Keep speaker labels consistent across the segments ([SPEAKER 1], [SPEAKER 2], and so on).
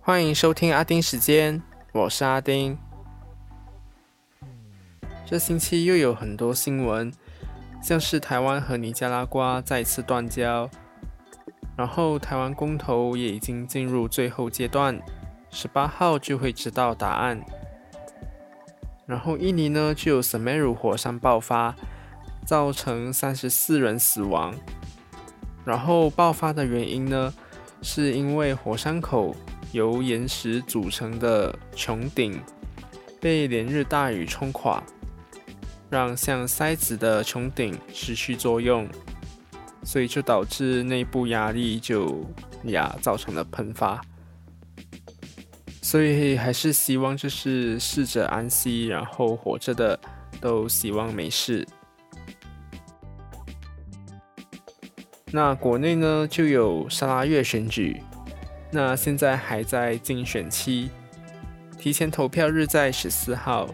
[SPEAKER 1] 欢迎收听阿丁时间，我是阿丁。这星期又有很多新闻，像是台湾和尼加拉瓜再次断交，然后台湾公投也已经进入最后阶段，十八号就会知道答案。然后印尼呢就有 Semeru 火山爆发，造成三十四人死亡。然后爆发的原因呢，是因为火山口由岩石组成的穹顶被连日大雨冲垮。让像塞子的穹顶失去作用，所以就导致内部压力就呀造成了喷发。所以还是希望就是逝者安息，然后活着的都希望没事。那国内呢就有沙拉月选举，那现在还在竞选期，提前投票日在十四号。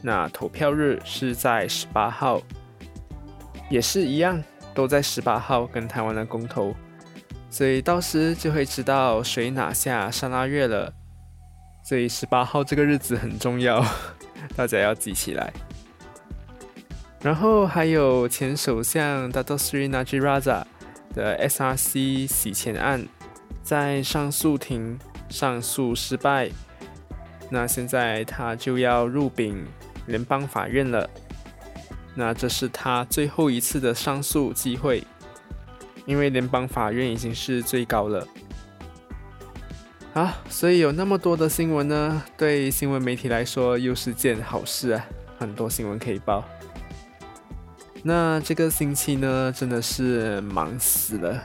[SPEAKER 1] 那投票日是在十八号，也是一样，都在十八号跟台湾的公投，所以到时就会知道谁拿下沙拉月了。所以十八号这个日子很重要，大家要记起来。然后还有前首相 Dato Sri Najib 的 SRC 洗钱案，在上诉庭上诉失败，那现在他就要入禀。联邦法院了，那这是他最后一次的上诉机会，因为联邦法院已经是最高了。啊，所以有那么多的新闻呢，对新闻媒体来说又是件好事啊，很多新闻可以报。那这个星期呢，真的是忙死了，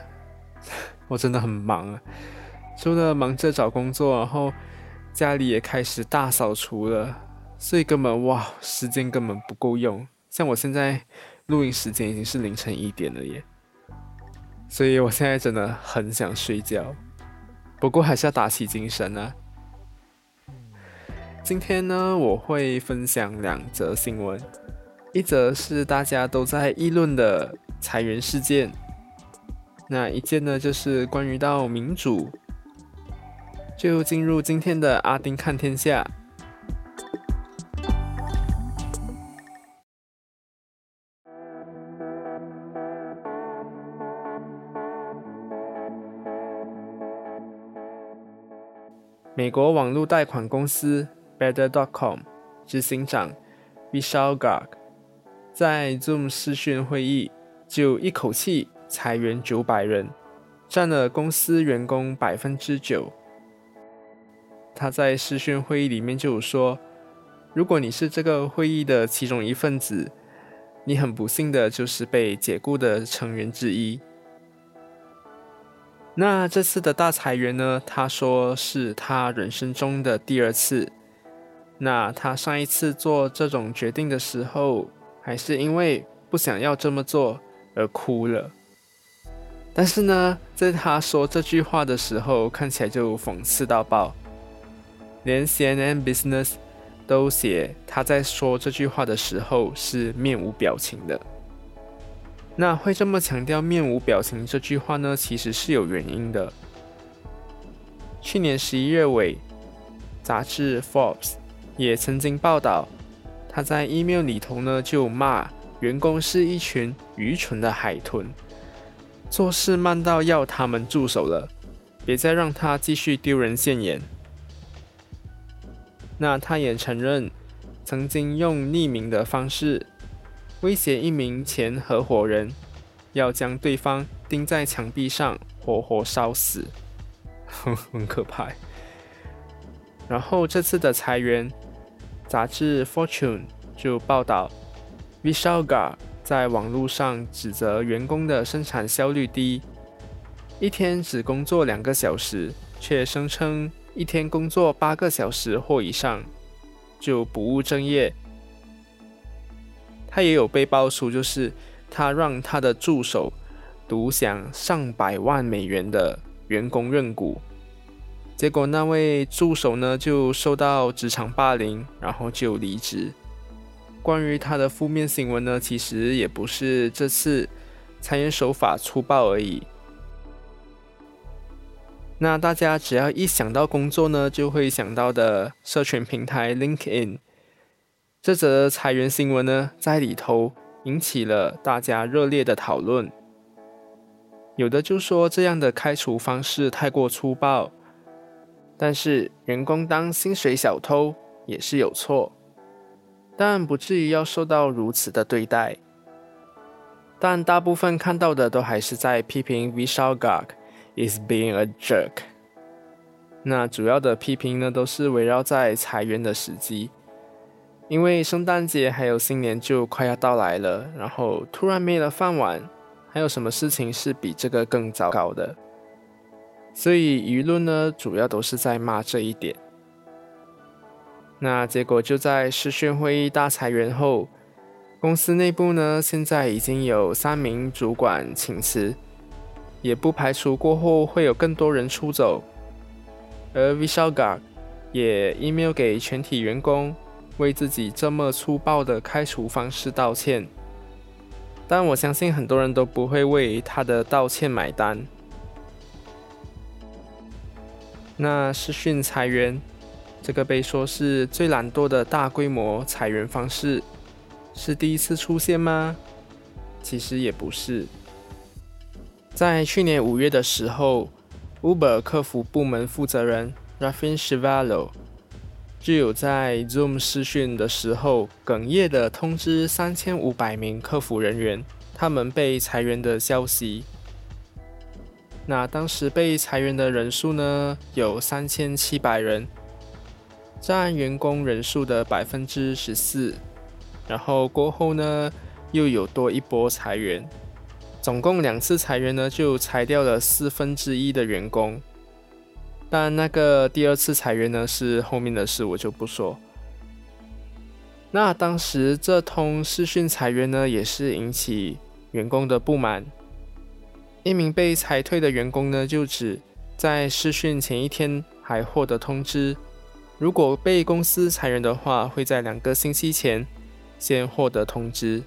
[SPEAKER 1] 我真的很忙啊，除了忙着找工作，然后家里也开始大扫除了。所以根本哇，时间根本不够用。像我现在录音时间已经是凌晨一点了耶，所以我现在真的很想睡觉。不过还是要打起精神啊。今天呢，我会分享两则新闻，一则是大家都在议论的裁员事件，那一件呢就是关于到民主。就进入今天的阿丁看天下。美国网络贷款公司 Better.com 执行长 Vishal Garg 在 Zoom 视讯会议就一口气裁员九百人，占了公司员工百分之九。他在视讯会议里面就说：“如果你是这个会议的其中一份子，你很不幸的就是被解雇的成员之一。”那这次的大裁员呢？他说是他人生中的第二次。那他上一次做这种决定的时候，还是因为不想要这么做而哭了。但是呢，在他说这句话的时候，看起来就讽刺到爆。连 CNN Business 都写他在说这句话的时候是面无表情的。那会这么强调面无表情这句话呢？其实是有原因的。去年十一月尾，杂志 Forbes 也曾经报道，他在 email 里头呢就骂员工是一群愚蠢的海豚，做事慢到要他们住手了，别再让他继续丢人现眼。那他也承认，曾经用匿名的方式。威胁一名前合伙人，要将对方钉在墙壁上，活活烧死，很可怕。然后这次的裁员，杂志 Fortune 就报道，Vishal Gar 在网络上指责员工的生产效率低，一天只工作两个小时，却声称一天工作八个小时或以上，就不务正业。他也有被爆出，就是他让他的助手独享上百万美元的员工认股，结果那位助手呢就受到职场霸凌，然后就离职。关于他的负面新闻呢，其实也不是这次裁员手法粗暴而已。那大家只要一想到工作呢，就会想到的社群平台 LinkedIn。这则裁员新闻呢，在里头引起了大家热烈的讨论。有的就说这样的开除方式太过粗暴，但是员工当薪水小偷也是有错，但不至于要受到如此的对待。但大部分看到的都还是在批评 Vishal Garg is being a jerk。那主要的批评呢，都是围绕在裁员的时机，因为圣诞节还有新年就快要到来了，然后突然没了饭碗，还有什么事情是比这个更糟糕的？所以舆论呢，主要都是在骂这一点。那结果就在视讯会议大裁员后。公司内部呢，现在已经有三名主管请辞，也不排除过后会有更多人出走。而 Vishalga 也 email 给全体员工，为自己这么粗暴的开除方式道歉。但我相信很多人都不会为他的道歉买单。那视讯裁员，这个被说是最懒惰的大规模裁员方式。是第一次出现吗？其实也不是。在去年五月的时候，Uber 客服部门负责人 Rafin s h i v a l o 就有在 Zoom 视讯的时候哽咽的通知三千五百名客服人员，他们被裁员的消息。那当时被裁员的人数呢，有三千七百人，占员工人数的百分之十四。然后过后呢，又有多一波裁员，总共两次裁员呢，就裁掉了四分之一的员工。但那个第二次裁员呢，是后面的事，我就不说。那当时这通视讯裁员呢，也是引起员工的不满。一名被裁退的员工呢，就指在试训前一天还获得通知，如果被公司裁员的话，会在两个星期前。先获得通知，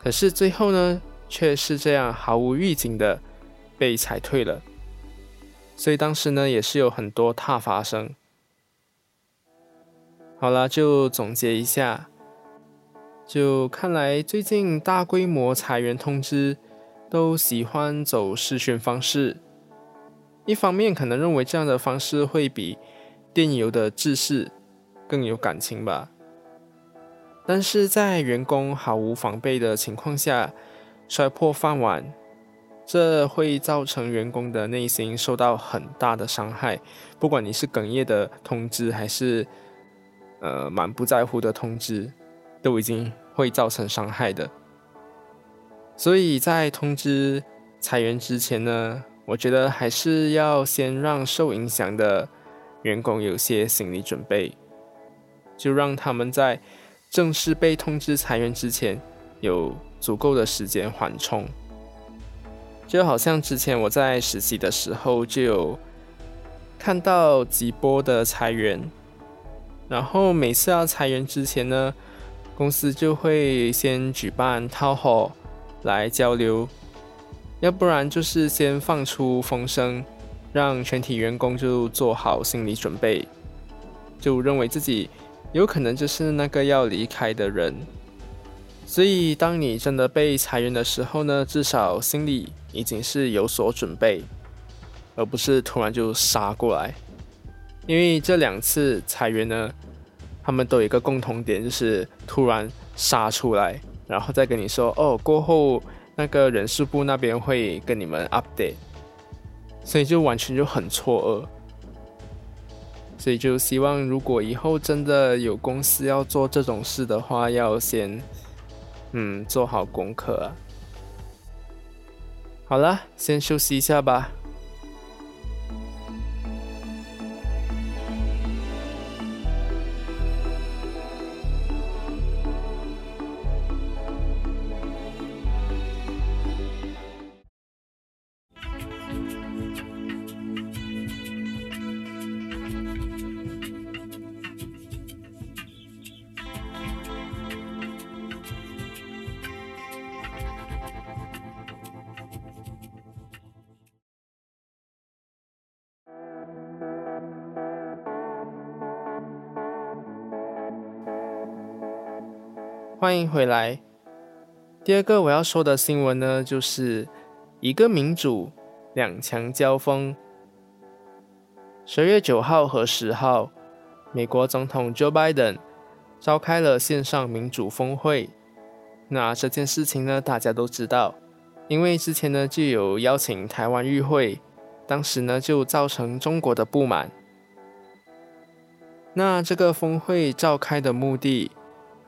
[SPEAKER 1] 可是最后呢，却是这样毫无预警的被裁退了。所以当时呢，也是有很多踏发生。好了，就总结一下，就看来最近大规模裁员通知都喜欢走视讯方式。一方面可能认为这样的方式会比电邮的制式更有感情吧。但是在员工毫无防备的情况下摔破饭碗，这会造成员工的内心受到很大的伤害。不管你是哽咽的通知，还是呃满不在乎的通知，都已经会造成伤害的。所以在通知裁员之前呢，我觉得还是要先让受影响的员工有些心理准备，就让他们在。正式被通知裁员之前，有足够的时间缓冲。就好像之前我在实习的时候，就有看到几波的裁员，然后每次要裁员之前呢，公司就会先举办讨好来交流，要不然就是先放出风声，让全体员工就做好心理准备，就认为自己。有可能就是那个要离开的人，所以当你真的被裁员的时候呢，至少心里已经是有所准备，而不是突然就杀过来。因为这两次裁员呢，他们都有一个共同点，就是突然杀出来，然后再跟你说哦，过后那个人事部那边会跟你们 update，所以就完全就很错愕。所以就希望，如果以后真的有公司要做这种事的话，要先，嗯，做好功课。好了，先休息一下吧。欢迎回来。第二个我要说的新闻呢，就是一个民主两强交锋。十月九号和十号，美国总统 Joe Biden 召开了线上民主峰会。那这件事情呢，大家都知道，因为之前呢就有邀请台湾与会，当时呢就造成中国的不满。那这个峰会召开的目的。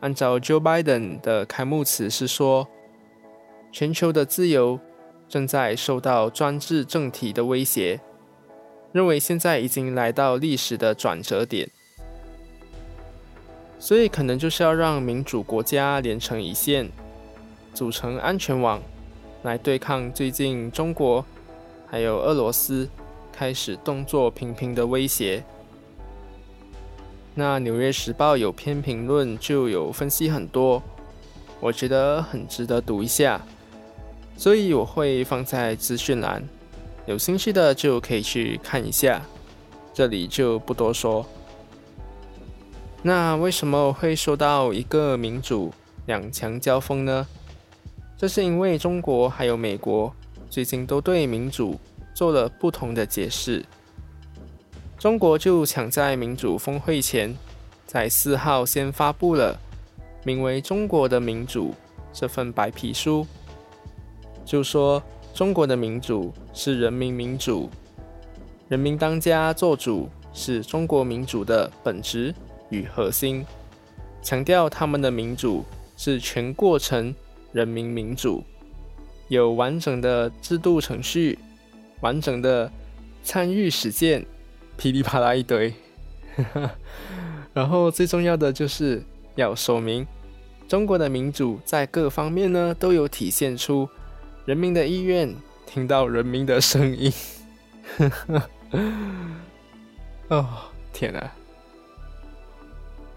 [SPEAKER 1] 按照 Joe Biden 的开幕词是说，全球的自由正在受到专制政体的威胁，认为现在已经来到历史的转折点，所以可能就是要让民主国家连成一线，组成安全网，来对抗最近中国还有俄罗斯开始动作频频的威胁。那《纽约时报》有篇评论就有分析很多，我觉得很值得读一下，所以我会放在资讯栏，有兴趣的就可以去看一下，这里就不多说。那为什么会说到一个民主两强交锋呢？这是因为中国还有美国最近都对民主做了不同的解释。中国就抢在民主峰会前，在四号先发布了名为《中国的民主》这份白皮书，就说中国的民主是人民民主，人民当家作主是中国民主的本质与核心，强调他们的民主是全过程人民民主，有完整的制度程序，完整的参与实践。噼里啪啦一堆，然后最重要的就是要说明，中国的民主在各方面呢都有体现出人民的意愿，听到人民的声音。哦，天哪！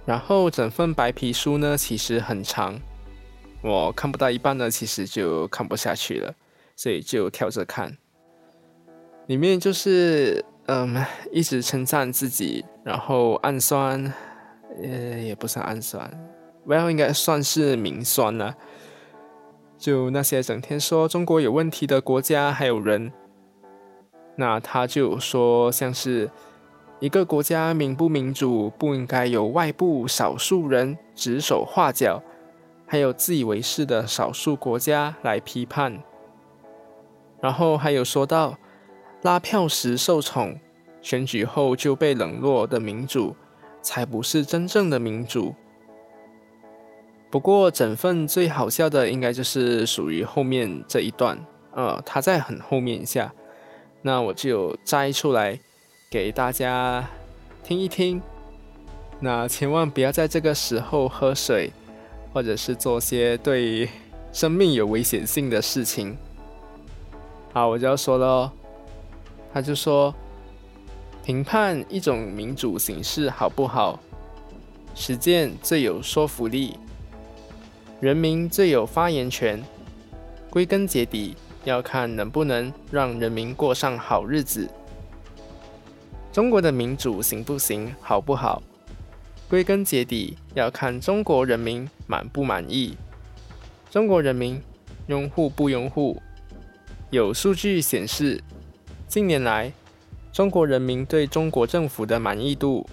[SPEAKER 1] 然后整份白皮书呢其实很长，我看不到一半呢，其实就看不下去了，所以就跳着看。里面就是。嗯，一直称赞自己，然后暗酸，呃，也不算暗酸，Well 应该算是明酸了。就那些整天说中国有问题的国家还有人，那他就说，像是一个国家民不民主，不应该有外部少数人指手画脚，还有自以为是的少数国家来批判。然后还有说到。拉票时受宠，选举后就被冷落的民主，才不是真正的民主。不过，整份最好笑的应该就是属于后面这一段，呃，它在很后面一下，那我就摘出来给大家听一听。那千万不要在这个时候喝水，或者是做些对生命有危险性的事情。好，我就要说了。他就说：“评判一种民主形式好不好，实践最有说服力，人民最有发言权。归根结底，要看能不能让人民过上好日子。中国的民主行不行，好不好？归根结底，要看中国人民满不满意。中国人民拥护不拥护？有数据显示。”近年来，中国人民对中国政府的满意度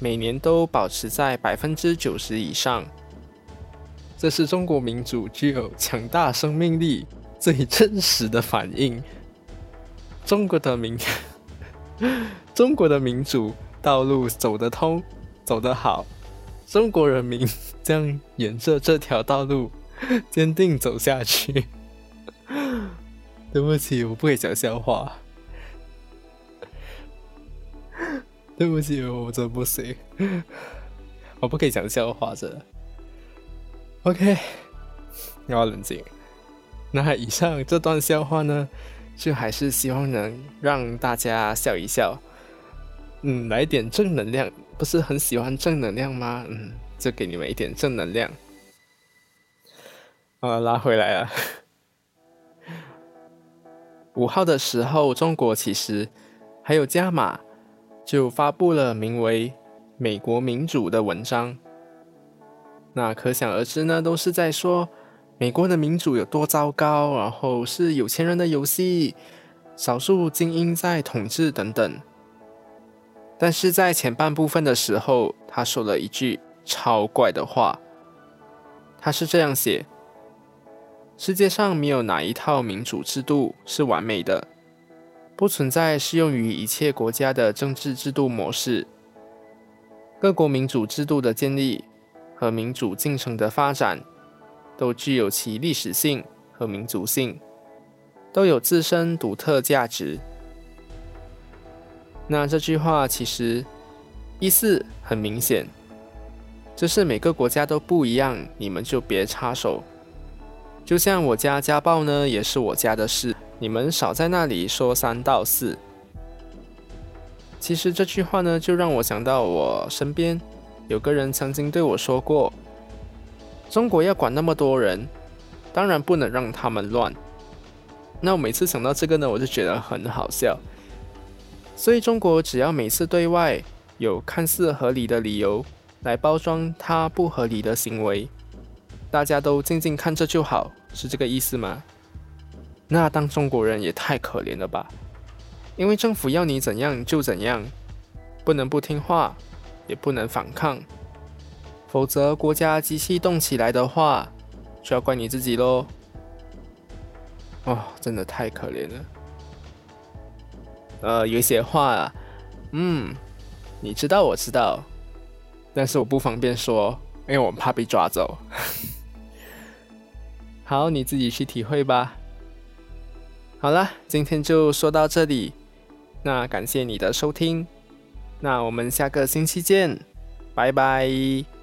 [SPEAKER 1] 每年都保持在百分之九十以上。这是中国民主具有强大生命力最真实的反应。中国的民，中国的民主道路走得通，走得好。中国人民将沿着这条道路 坚定走下去。对不起，我不会讲笑话。对不起，我真不行，我不可以讲笑话的。OK，你要冷静。那以上这段笑话呢，就还是希望能让大家笑一笑，嗯，来点正能量。不是很喜欢正能量吗？嗯，就给你们一点正能量。啊，拉回来了。五号的时候，中国其实还有加码。就发布了名为《美国民主》的文章。那可想而知呢，都是在说美国的民主有多糟糕，然后是有钱人的游戏，少数精英在统治等等。但是在前半部分的时候，他说了一句超怪的话，他是这样写：世界上没有哪一套民主制度是完美的，不存在适用于一切国家的政治制度模式。各国民主制度的建立和民主进程的发展，都具有其历史性和民族性，都有自身独特价值。那这句话其实意思很明显，就是每个国家都不一样，你们就别插手。就像我家家暴呢，也是我家的事，你们少在那里说三道四。其实这句话呢，就让我想到我身边有个人曾经对我说过：“中国要管那么多人，当然不能让他们乱。”那我每次想到这个呢，我就觉得很好笑。所以中国只要每次对外有看似合理的理由来包装它不合理的行为，大家都静静看着就好，是这个意思吗？那当中国人也太可怜了吧！因为政府要你怎样就怎样，不能不听话，也不能反抗，否则国家机器动起来的话，就要怪你自己喽。哦，真的太可怜了。呃，有些话，嗯，你知道，我知道，但是我不方便说，因为我怕被抓走。好，你自己去体会吧。好了，今天就说到这里。那感谢你的收听，那我们下个星期见，拜拜。